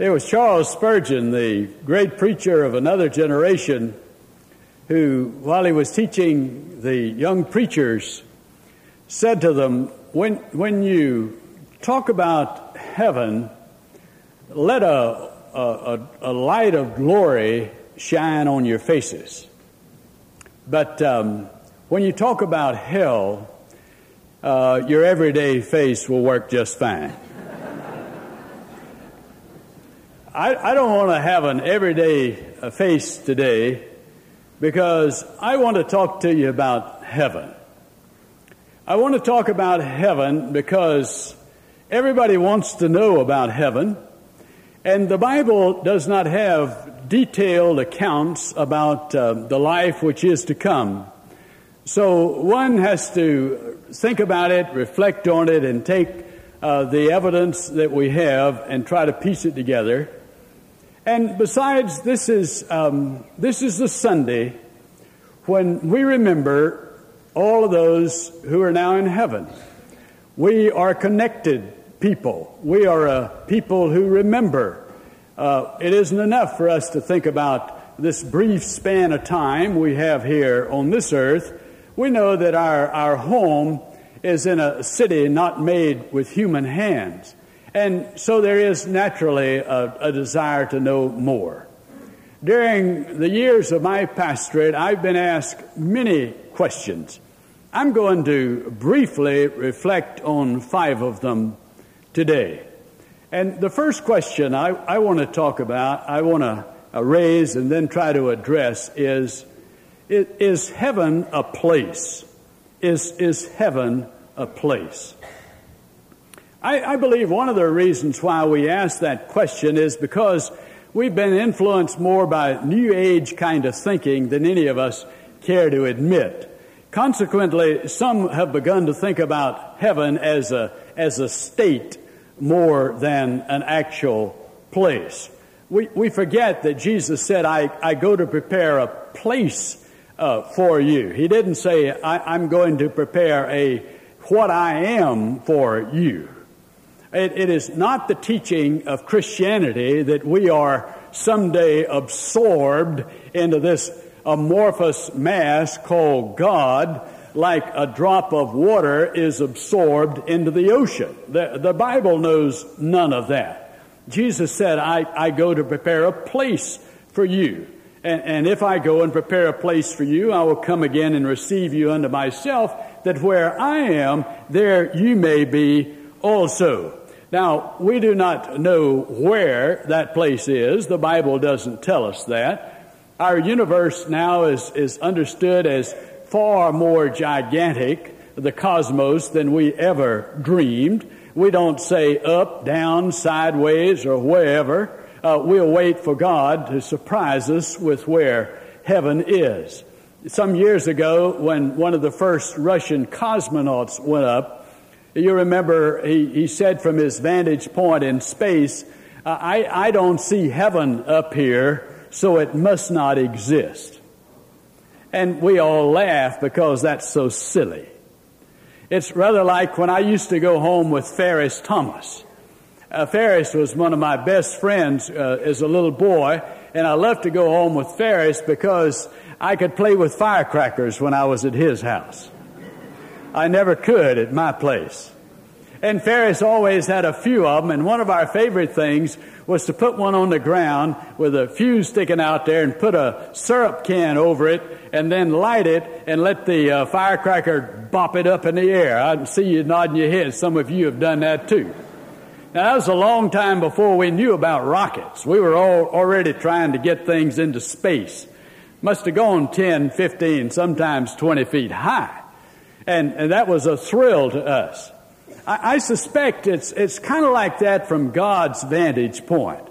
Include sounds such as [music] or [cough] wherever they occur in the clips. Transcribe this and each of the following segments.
It was Charles Spurgeon, the great preacher of another generation, who, while he was teaching the young preachers, said to them, when, when you talk about heaven, let a, a, a light of glory shine on your faces. But um, when you talk about hell, uh, your everyday face will work just fine. I, I, don't want to have an everyday uh, face today because I want to talk to you about heaven. I want to talk about heaven because everybody wants to know about heaven, and the Bible does not have detailed accounts about uh, the life which is to come. So one has to think about it, reflect on it, and take uh, the evidence that we have and try to piece it together. And besides, this is um, this is the Sunday when we remember all of those who are now in heaven. We are connected people. We are a people who remember. Uh, it isn't enough for us to think about this brief span of time we have here on this earth we know that our, our home is in a city not made with human hands. And so there is naturally a, a desire to know more. During the years of my pastorate, I've been asked many questions. I'm going to briefly reflect on five of them today. And the first question I, I want to talk about, I want to uh, raise and then try to address is is heaven a place? Is, is heaven a place? I, I believe one of the reasons why we ask that question is because we've been influenced more by New Age kind of thinking than any of us care to admit. Consequently, some have begun to think about heaven as a, as a state more than an actual place. We, we forget that Jesus said, I, I go to prepare a place uh, for you. He didn't say, I, am going to prepare a what I am for you. It, it is not the teaching of Christianity that we are someday absorbed into this amorphous mass called God like a drop of water is absorbed into the ocean. The, the Bible knows none of that. Jesus said, I, I go to prepare a place for you. And, and, if I go and prepare a place for you, I will come again and receive you unto myself, that where I am, there you may be also. Now, we do not know where that place is. The Bible doesn't tell us that. Our universe now is, is understood as far more gigantic, the cosmos, than we ever dreamed. We don't say up, down, sideways, or wherever uh, we'll wait for God to surprise us with where heaven is. Some years ago, when one of the first Russian cosmonauts went up, you remember he, he said from his vantage point in space, I, I don't see heaven up here, so it must not exist. And we all laugh because that's so silly. It's rather like when I used to go home with Ferris Thomas. Uh, Ferris was one of my best friends uh, as a little boy, and I loved to go home with Ferris because I could play with firecrackers when I was at his house. I never could at my place. And Ferris always had a few of them, and one of our favorite things was to put one on the ground with a fuse sticking out there and put a syrup can over it and then light it and let the uh, firecracker bop it up in the air. I see you nodding your head. Some of you have done that too. Now, that was a long time before we knew about rockets. We were all already trying to get things into space. Must have gone 10, 15, sometimes 20 feet high. And, and that was a thrill to us. I, I suspect it's, it's kind of like that from God's vantage point.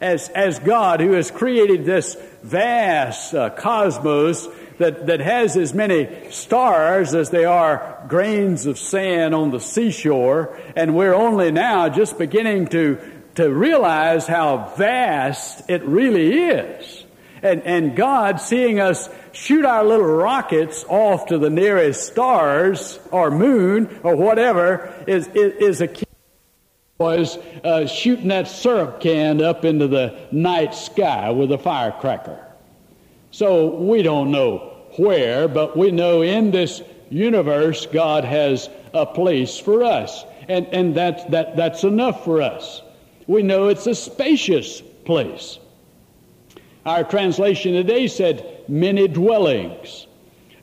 As, as God, who has created this vast uh, cosmos, that, that has as many stars as there are grains of sand on the seashore, and we're only now just beginning to, to realize how vast it really is. And, and God seeing us shoot our little rockets off to the nearest stars or moon or whatever is, is, is a key boys uh, shooting that syrup can up into the night sky with a firecracker. So we don't know where, but we know in this universe God has a place for us. And, and that, that, that's enough for us. We know it's a spacious place. Our translation today said many dwellings.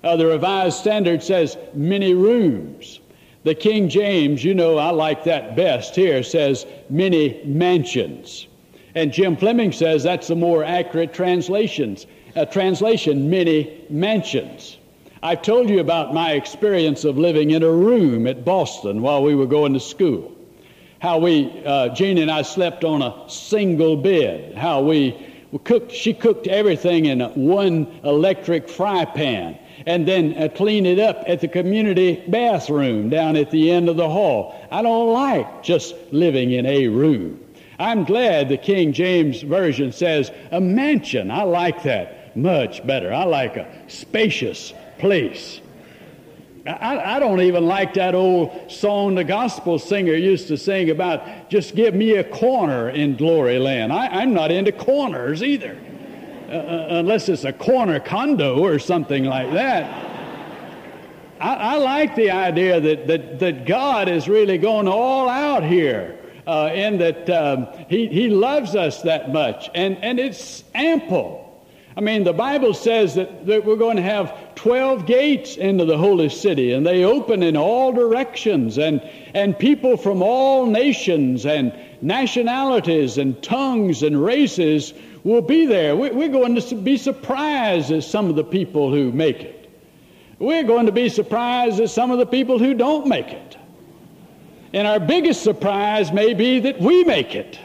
Uh, the Revised Standard says many rooms. The King James, you know, I like that best here, says many mansions. And Jim Fleming says that's a more accurate translations, uh, translation, many mansions. I've told you about my experience of living in a room at Boston while we were going to school. How we, uh, and I slept on a single bed. How we cooked, she cooked everything in one electric fry pan and then uh, clean it up at the community bathroom down at the end of the hall. I don't like just living in a room. I'm glad the King James Version says a mansion. I like that much better. I like a spacious place. I, I, don't even like that old song the gospel singer used to sing about just give me a corner in glory land. I, am not into corners either. Uh, uh, unless it's a corner condo or something like that. I, I, like the idea that, that, that God is really going all out here uh, in that um, he, he loves us that much, and, and it's ample. I mean, the Bible says that, that we're going to have 12 gates into the holy city, and they open in all directions, and, and people from all nations and nationalities and tongues and races will be there. We're going to be surprised at some of the people who make it. We're going to be surprised at some of the people who don't make it. And our biggest surprise may be that we make it.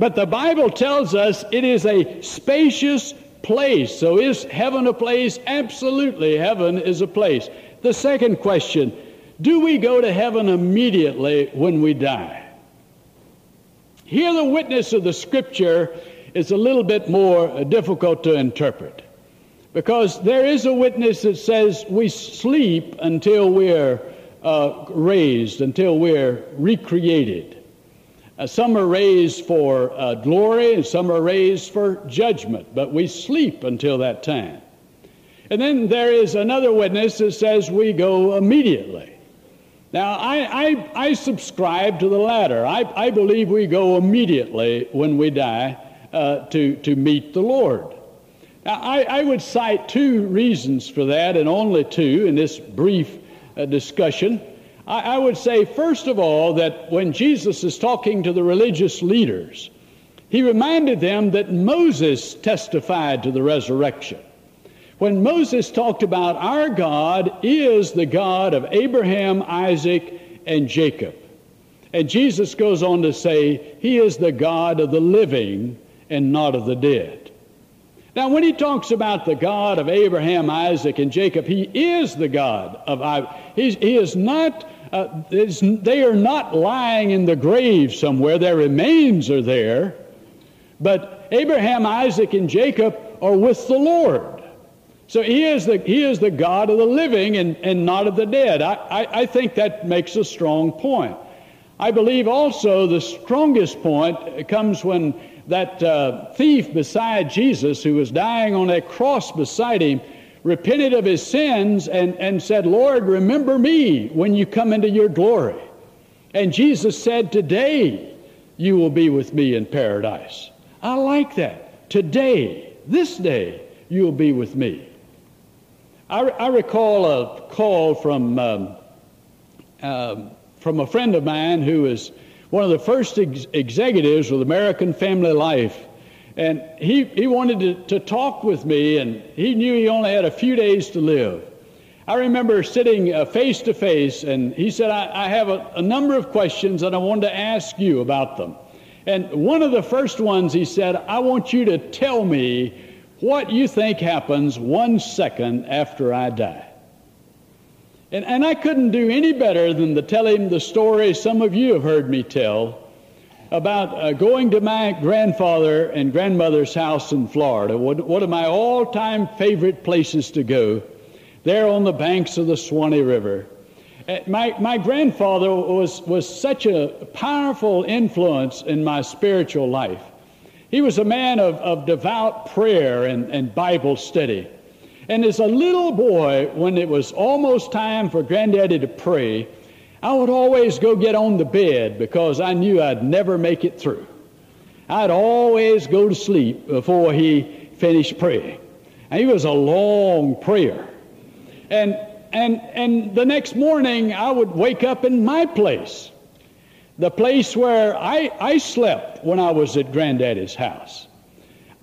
But the Bible tells us it is a spacious place. So is heaven a place? Absolutely, heaven is a place. The second question do we go to heaven immediately when we die? Here, the witness of the Scripture is a little bit more difficult to interpret because there is a witness that says we sleep until we're uh, raised, until we're recreated. Uh, some are raised for uh, glory and some are raised for judgment, but we sleep until that time. And then there is another witness that says we go immediately. Now, I, I, I subscribe to the latter. I, I believe we go immediately when we die uh, to, to meet the Lord. Now, I, I would cite two reasons for that, and only two in this brief uh, discussion. I, I would say, first of all, that when Jesus is talking to the religious leaders, he reminded them that Moses testified to the resurrection. When Moses talked about our God is the God of Abraham, Isaac, and Jacob. And Jesus goes on to say, He is the God of the living and not of the dead. Now, when he talks about the God of Abraham, Isaac, and Jacob, he is the God of He is not, uh, they are not lying in the grave somewhere. Their remains are there. But Abraham, Isaac, and Jacob are with the Lord. So he is the, he is the God of the living and, and not of the dead. I, I, I think that makes a strong point. I believe also the strongest point comes when that uh, thief beside Jesus, who was dying on a cross beside him, repented of his sins and, and said, Lord, remember me when you come into your glory. And Jesus said, Today you will be with me in paradise. I like that. Today, this day, you will be with me. I, I recall a call from, um, uh, from a friend of mine who was one of the first ex- executives with American Family Life. And he, he wanted to, to talk with me, and he knew he only had a few days to live. I remember sitting face to face, and he said, I, I have a, a, number of questions, and I wanted to ask you about them. And one of the first ones, he said, I want you to tell me what you think happens one second after I die. And, and I couldn't do any better than to tell him the story some of you have heard me tell about uh, going to my grandfather and grandmother's house in Florida, one, of my all time favorite places to go, there on the banks of the Suwannee River. Uh, my, my grandfather was, was such a powerful influence in my spiritual life. He was a man of, of devout prayer and, and Bible study. And as a little boy, when it was almost time for Granddaddy to pray, I would always go get on the bed because I knew I'd never make it through. I'd always go to sleep before he finished praying. And he was a long prayer. And and, and the next morning I would wake up in my place, the place where I, I slept when I was at Granddaddy's house.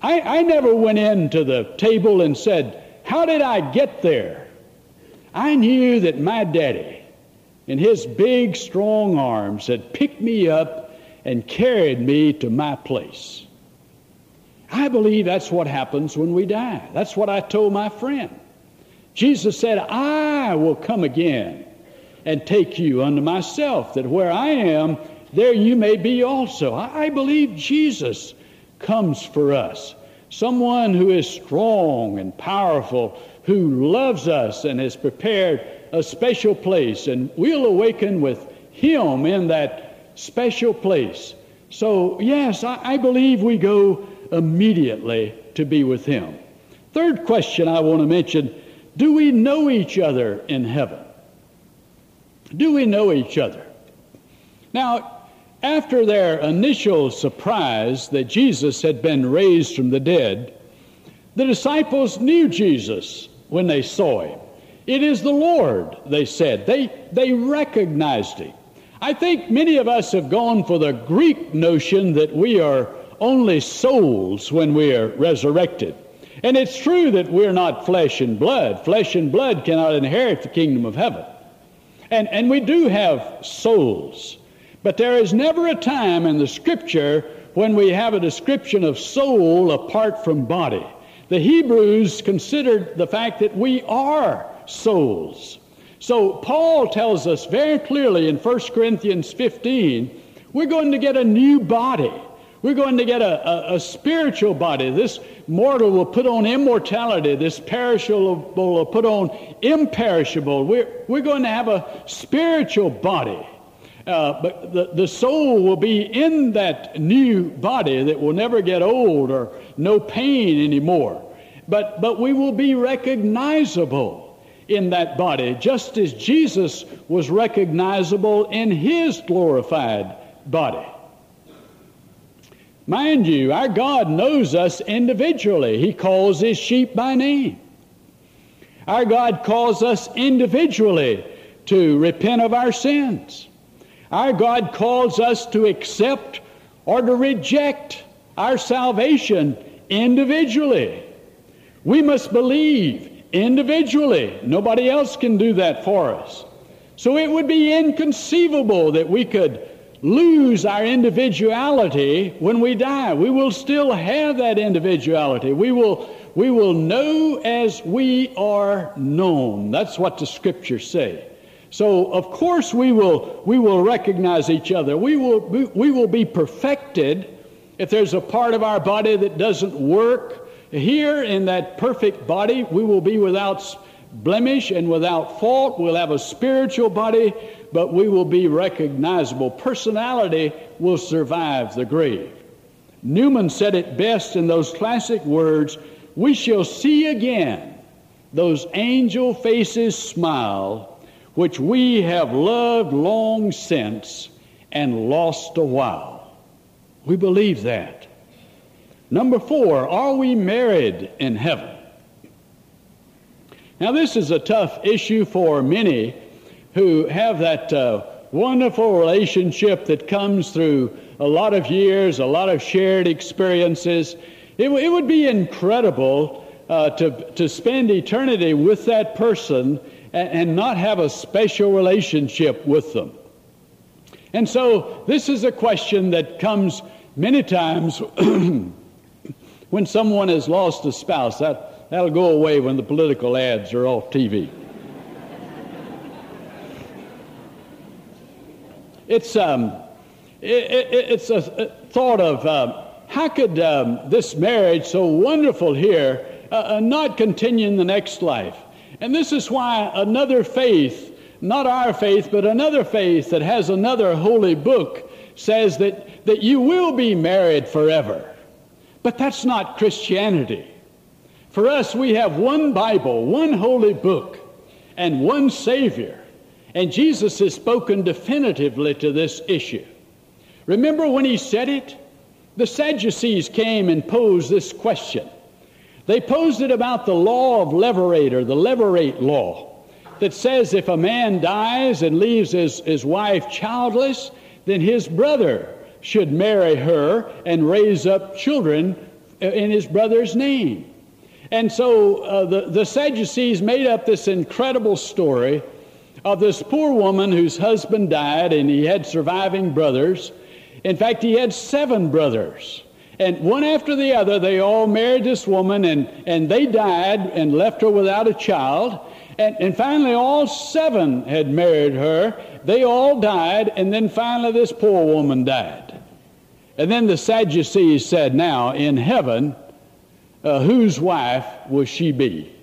I, I never went into the table and said, How did I get there? I knew that my daddy, in his big, strong arms, had picked me up and carried me to my place. I believe that's what happens when we die. That's what I told my friend. Jesus said, I will come again and take you unto myself, that where I am, there you may be also. I believe Jesus comes for us. Someone who is strong and powerful, who loves us and has prepared a special place, and we'll awaken with Him in that special place. So, yes, I, I believe we go immediately to be with Him. Third question I want to mention do we know each other in heaven? Do we know each other? Now, after their initial surprise that Jesus had been raised from the dead, the disciples knew Jesus when they saw him. It is the Lord, they said. They, they recognized him. I think many of us have gone for the Greek notion that we are only souls when we are resurrected. And it's true that we're not flesh and blood. Flesh and blood cannot inherit the kingdom of heaven. And, and we do have souls. But there is never a time in the scripture when we have a description of soul apart from body. The Hebrews considered the fact that we are souls. So Paul tells us very clearly in 1 Corinthians 15 we're going to get a new body. We're going to get a, a, a, spiritual body. This mortal will put on immortality. This perishable will put on imperishable. We're, we're going to have a spiritual body. Uh, but the, the soul will be in that new body that will never get old or no pain anymore. But, but we will be recognizable in that body, just as Jesus was recognizable in his glorified body. Mind you, our God knows us individually. He calls His sheep by name. Our God calls us individually to repent of our sins. Our God calls us to accept or to reject our salvation individually. We must believe individually. Nobody else can do that for us. So it would be inconceivable that we could lose our individuality when we die. We will still have that individuality. We will, we will know as we are known. That's what the scriptures say. So, of course, we will, we will recognize each other. We will, we, we will be perfected if there's a part of our body that doesn't work. Here in that perfect body, we will be without blemish and without fault. We'll have a spiritual body but we will be recognizable. Personality will survive the grave. Newman said it best in those classic words We shall see again those angel faces smile, which we have loved long since and lost a while. We believe that. Number four, are we married in heaven? Now, this is a tough issue for many who have that uh, wonderful relationship that comes through a lot of years, a lot of shared experiences. It, it would be incredible uh, to, to spend eternity with that person and, and not have a special relationship with them. And so, this is a question that comes many times [clears throat] when someone has lost a spouse. That, that'll go away when the political ads are off TV. It's, um, it, it, it's a, thought of um, how could um, this marriage, so wonderful here, uh, uh, not continue in the next life? And this is why another faith not our faith, but another faith that has another holy book says that, that you will be married forever. But that's not Christianity. For us, we have one Bible, one holy book, and one Savior. And Jesus has spoken definitively to this issue. Remember when he said it? The Sadducees came and posed this question. They posed it about the law of levirate or the levirate law that says if a man dies and leaves his, his wife childless, then his brother should marry her and raise up children in his brother's name. And so uh, the, the Sadducees made up this incredible story of this poor woman whose husband died and he had surviving brothers. In fact, he had seven brothers. And one after the other, they all married this woman and, and they died and left her without a child. And, and finally, all seven had married her. They all died, and then finally, this poor woman died. And then the Sadducees said, Now, in heaven, uh, whose wife will she be?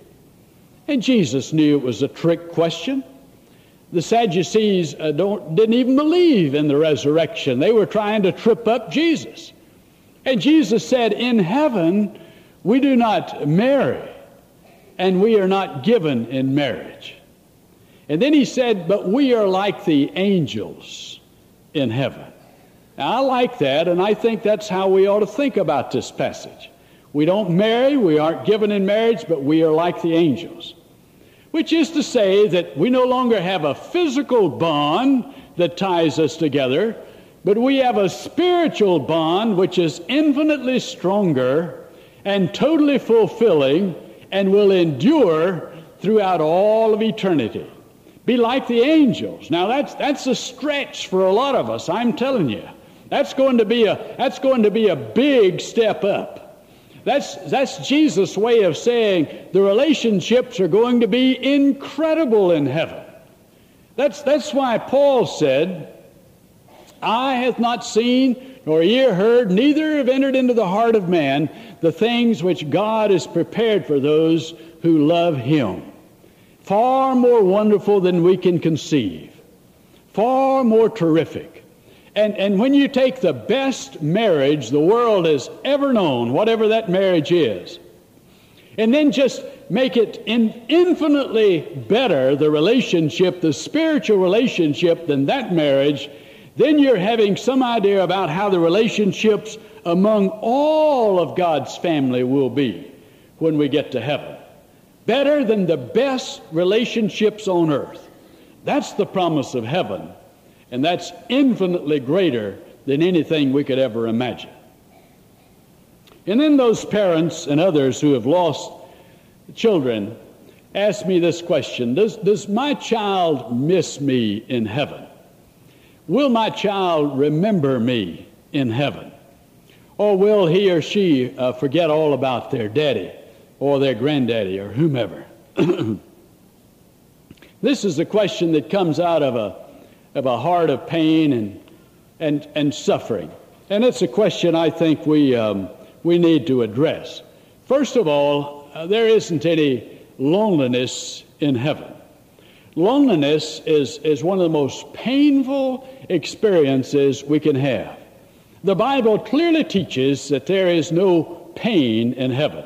And Jesus knew it was a trick question. The Sadducees uh, didn't even believe in the resurrection. They were trying to trip up Jesus. And Jesus said, In heaven, we do not marry and we are not given in marriage. And then he said, But we are like the angels in heaven. Now, I like that, and I think that's how we ought to think about this passage. We don't marry, we aren't given in marriage, but we are like the angels. Which is to say that we no longer have a physical bond that ties us together, but we have a spiritual bond which is infinitely stronger and totally fulfilling and will endure throughout all of eternity. Be like the angels. Now that's that's a stretch for a lot of us, I'm telling you. That's going to be a that's going to be a big step up. That's that's Jesus' way of saying the relationships are going to be incredible in heaven. That's that's why Paul said, Eye hath not seen, nor ear heard, neither have entered into the heart of man the things which God has prepared for those who love Him. Far more wonderful than we can conceive, far more terrific. And, and when you take the best marriage the world has ever known, whatever that marriage is, and then just make it in infinitely better, the relationship, the spiritual relationship, than that marriage, then you're having some idea about how the relationships among all of God's family will be when we get to heaven. Better than the best relationships on earth. That's the promise of heaven, and that's infinitely greater than anything we could ever imagine. And then those parents and others who have lost children ask me this question Does, does my child miss me in heaven? Will my child remember me in heaven? Or will he or she uh, forget all about their daddy or their granddaddy or whomever? [clears throat] this is a question that comes out of a, of a heart of pain and, and, and suffering. And it's a question I think we, um, we need to address. First of all, uh, there isn't any loneliness in heaven. Loneliness is, is one of the most painful experiences we can have. The Bible clearly teaches that there is no pain in heaven.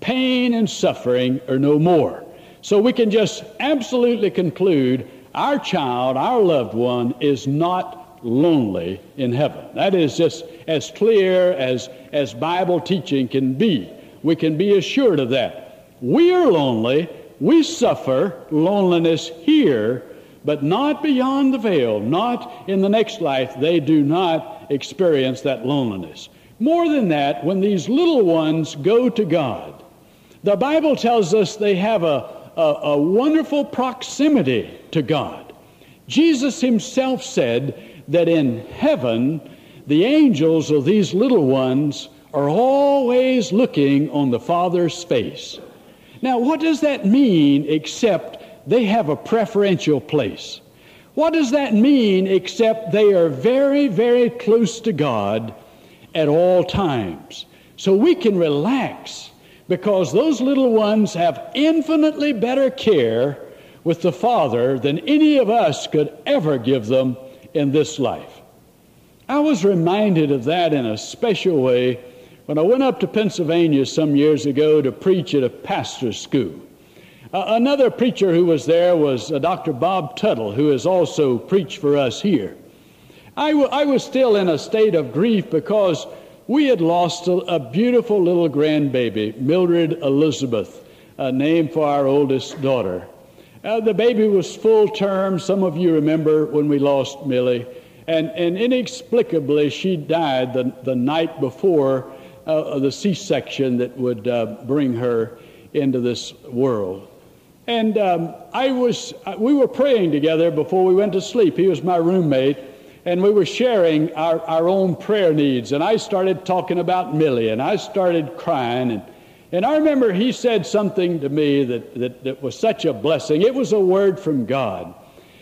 Pain and suffering are no more. So we can just absolutely conclude our child, our loved one, is not lonely in heaven. That is just as clear as, as Bible teaching can be. We can be assured of that. We are lonely we suffer loneliness here, but not beyond the veil, not in the next life. They do not experience that loneliness. More than that, when these little ones go to God, the Bible tells us they have a, a, a wonderful proximity to God. Jesus himself said that in heaven, the angels of these little ones are always looking on the Father's face. Now, what does that mean except they have a preferential place? What does that mean except they are very, very close to God at all times? So we can relax because those little ones have infinitely better care with the Father than any of us could ever give them in this life. I was reminded of that in a special way when I went up to Pennsylvania some years ago to preach at a pastor's school. Uh, another preacher who was there was uh, Dr. Bob Tuttle, who has also preached for us here. I, w- I was still in a state of grief because we had lost a, a beautiful little grandbaby, Mildred Elizabeth, a name for our oldest daughter. Uh, the baby was full term. Some of you remember when we lost Millie. And, and inexplicably, she died the, the night before uh, the C section that would uh, bring her into this world. And um, I was, uh, we were praying together before we went to sleep. He was my roommate, and we were sharing our, our own prayer needs. And I started talking about Millie, and I started crying. And and I remember he said something to me that, that, that was such a blessing. It was a word from God.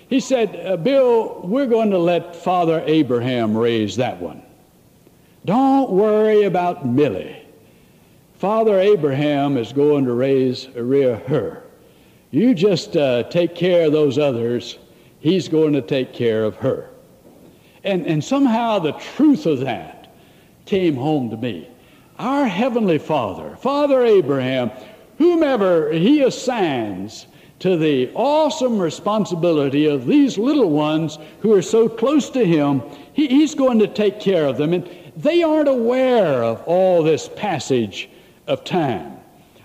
He said, uh, Bill, we're going to let Father Abraham raise that one. Don't worry about Millie. Father Abraham is going to raise rear her. You just uh, take care of those others. He's going to take care of her. And, and somehow the truth of that came home to me our Heavenly Father, Father Abraham, whomever He assigns to the awesome responsibility of these little ones who are so close to Him, he, He's going to take care of them. And they aren't aware of all this passage of time.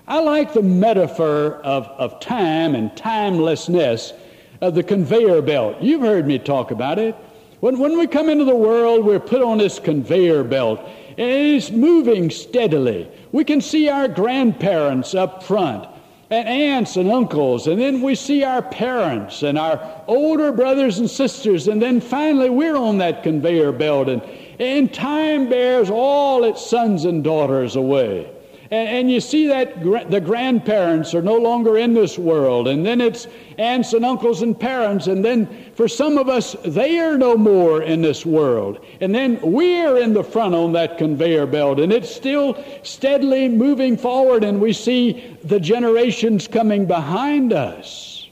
I like the metaphor of, of time and timelessness of the conveyor belt. You've heard me talk about it. When, when we come into the world, we're put on this conveyor belt and it is moving steadily. We can see our grandparents up front, and aunts and uncles, and then we see our parents and our older brothers and sisters, and then finally we're on that conveyor belt, and, and time bears all its sons and daughters away. And, and you see that gra- the grandparents are no longer in this world. And then it's aunts and uncles and parents. And then for some of us, they are no more in this world. And then we're in the front on that conveyor belt. And it's still steadily moving forward. And we see the generations coming behind us.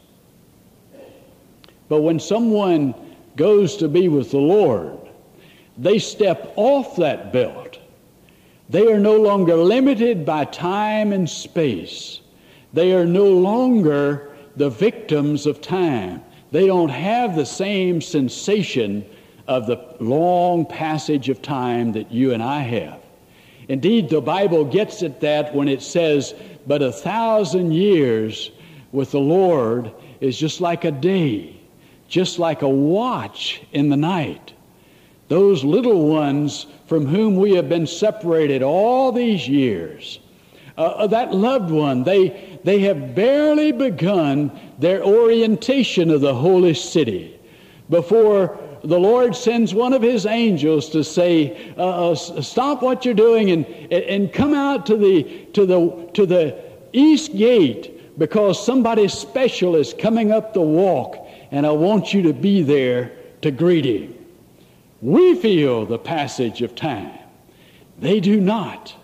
But when someone goes to be with the Lord, they step off that belt they are no longer limited by time and space. They are no longer the victims of time. They don't have the same sensation of the long passage of time that you and I have. Indeed, the Bible gets at that when it says, But a thousand years with the Lord is just like a day, just like a watch in the night. Those little ones from whom we have been separated all these years. Uh, uh, that loved one, they, they have barely begun their orientation of the holy city before the Lord sends one of his angels to say, uh, uh Stop what you're doing and, and come out to the, to, the, to the east gate because somebody special is coming up the walk and I want you to be there to greet him. We feel the passage of time. They do not.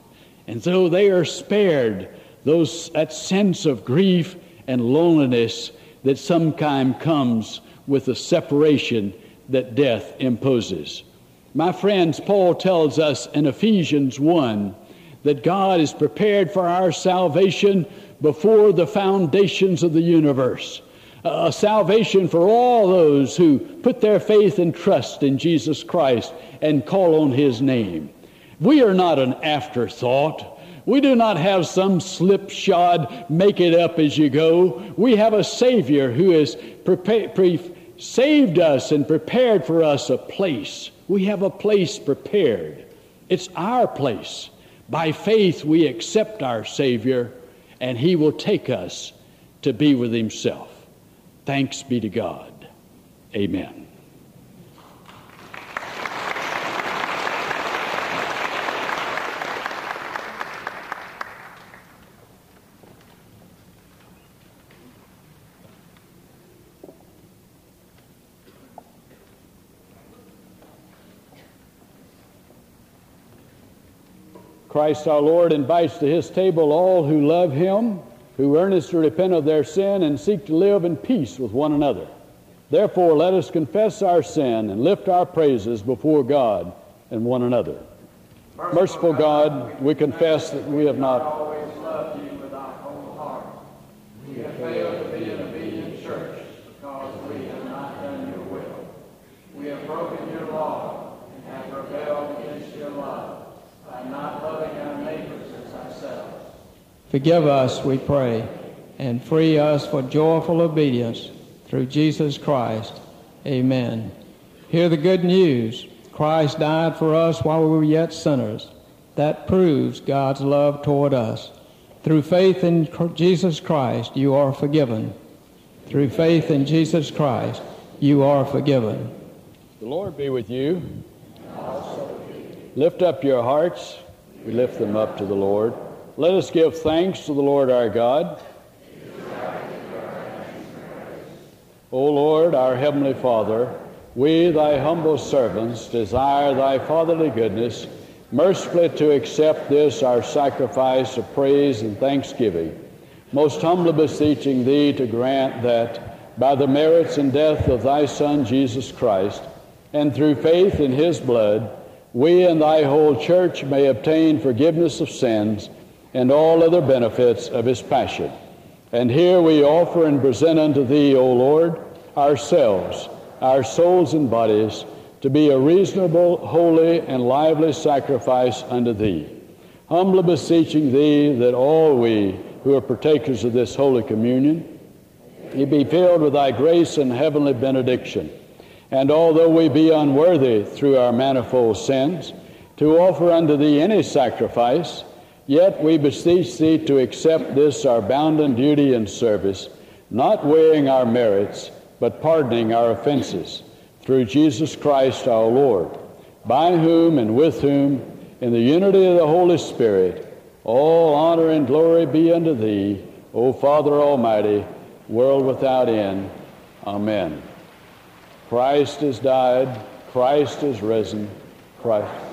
And so they are spared those, that sense of grief and loneliness that sometimes comes with the separation that death imposes. My friends, Paul tells us in Ephesians 1 that God is prepared for our salvation before the foundations of the universe a salvation for all those who put their faith and trust in Jesus Christ and call on His name. We are not an afterthought. We do not have some slipshod, make it up as you go. We have a Savior who has prepa- pre- saved us and prepared for us a place. We have a place prepared. It's our place. By faith, we accept our Savior, and He will take us to be with Himself. Thanks be to God. Amen. Christ our Lord invites to his table all who love him who earnestly repent of their sin and seek to live in peace with one another. Therefore, let us confess our sin and lift our praises before God and one another. Merciful God, we confess that we have not always loved you with our whole heart. We have failed to be an obedient church because we have not done your will. We have broken your law and have rebelled against your love by not loving our neighbors as ourselves. Forgive us, we pray, and free us for joyful obedience through Jesus Christ. Amen. Hear the good news. Christ died for us while we were yet sinners. That proves God's love toward us. Through faith in Jesus Christ, you are forgiven. Through faith in Jesus Christ, you are forgiven. The Lord be with you. Lift up your hearts. We lift them up to the Lord. Let us give thanks to the Lord our God. O Lord, our heavenly Father, we, thy humble servants, desire thy fatherly goodness, mercifully to accept this our sacrifice of praise and thanksgiving, most humbly beseeching thee to grant that by the merits and death of thy Son Jesus Christ, and through faith in his blood, we and thy whole church may obtain forgiveness of sins and all other benefits of his passion. And here we offer and present unto thee, O Lord, ourselves, our souls and bodies, to be a reasonable, holy, and lively sacrifice unto thee. Humbly beseeching thee that all we who are partakers of this holy communion may be filled with thy grace and heavenly benediction. And although we be unworthy through our manifold sins to offer unto thee any sacrifice, Yet we beseech thee to accept this our bounden duty and service, not weighing our merits, but pardoning our offenses, through Jesus Christ our Lord, by whom and with whom, in the unity of the Holy Spirit, all honor and glory be unto thee, O Father Almighty, world without end. Amen. Christ has died, Christ is risen, Christ.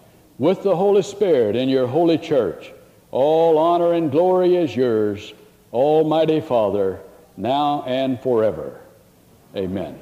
with the Holy Spirit in your holy church. All honor and glory is yours, Almighty Father, now and forever. Amen.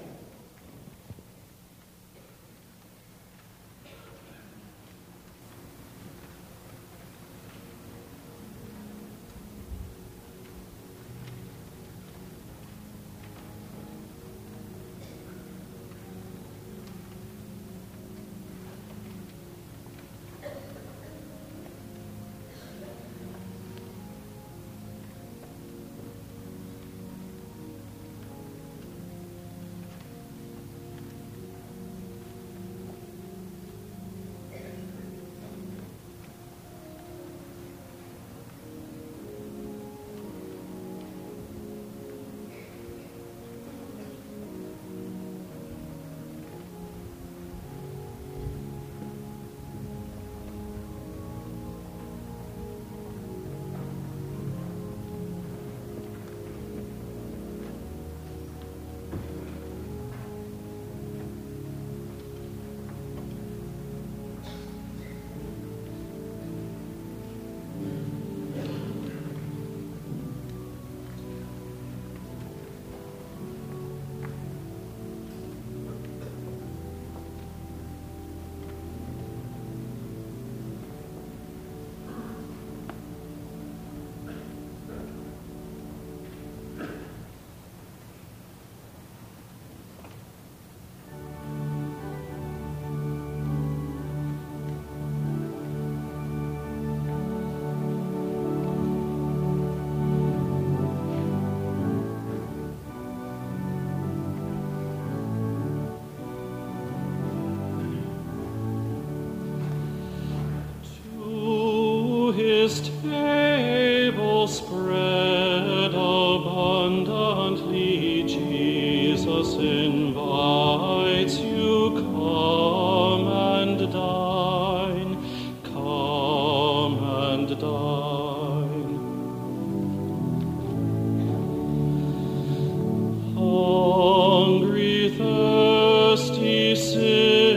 thirsty sin.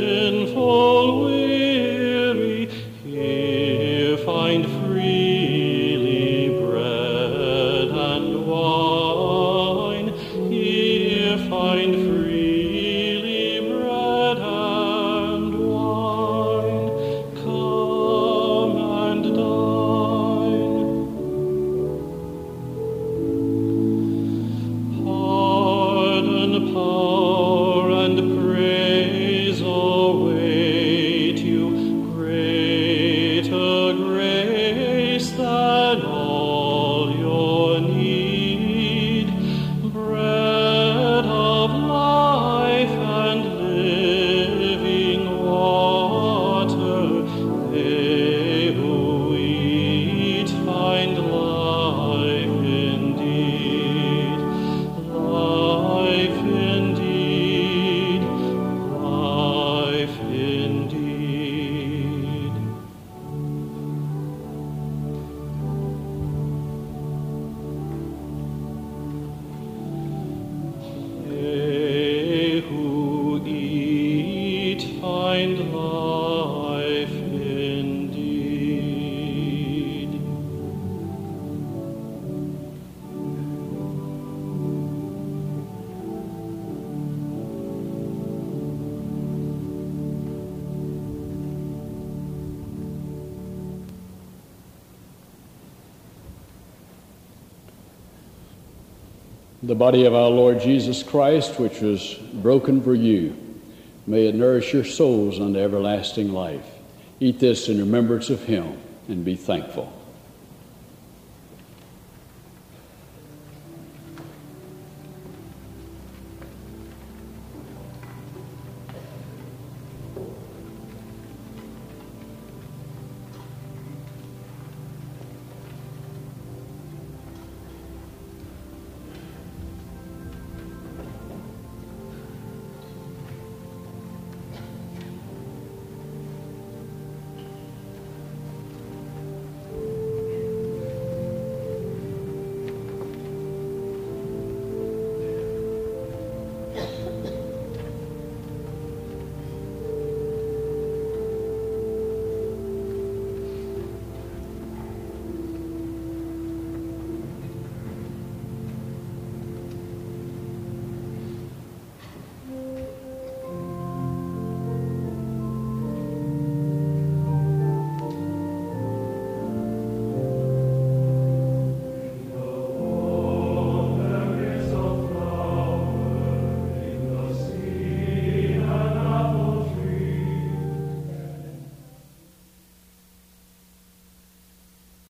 Body of our Lord Jesus Christ, which was broken for you. May it nourish your souls unto everlasting life. Eat this in remembrance of him and be thankful.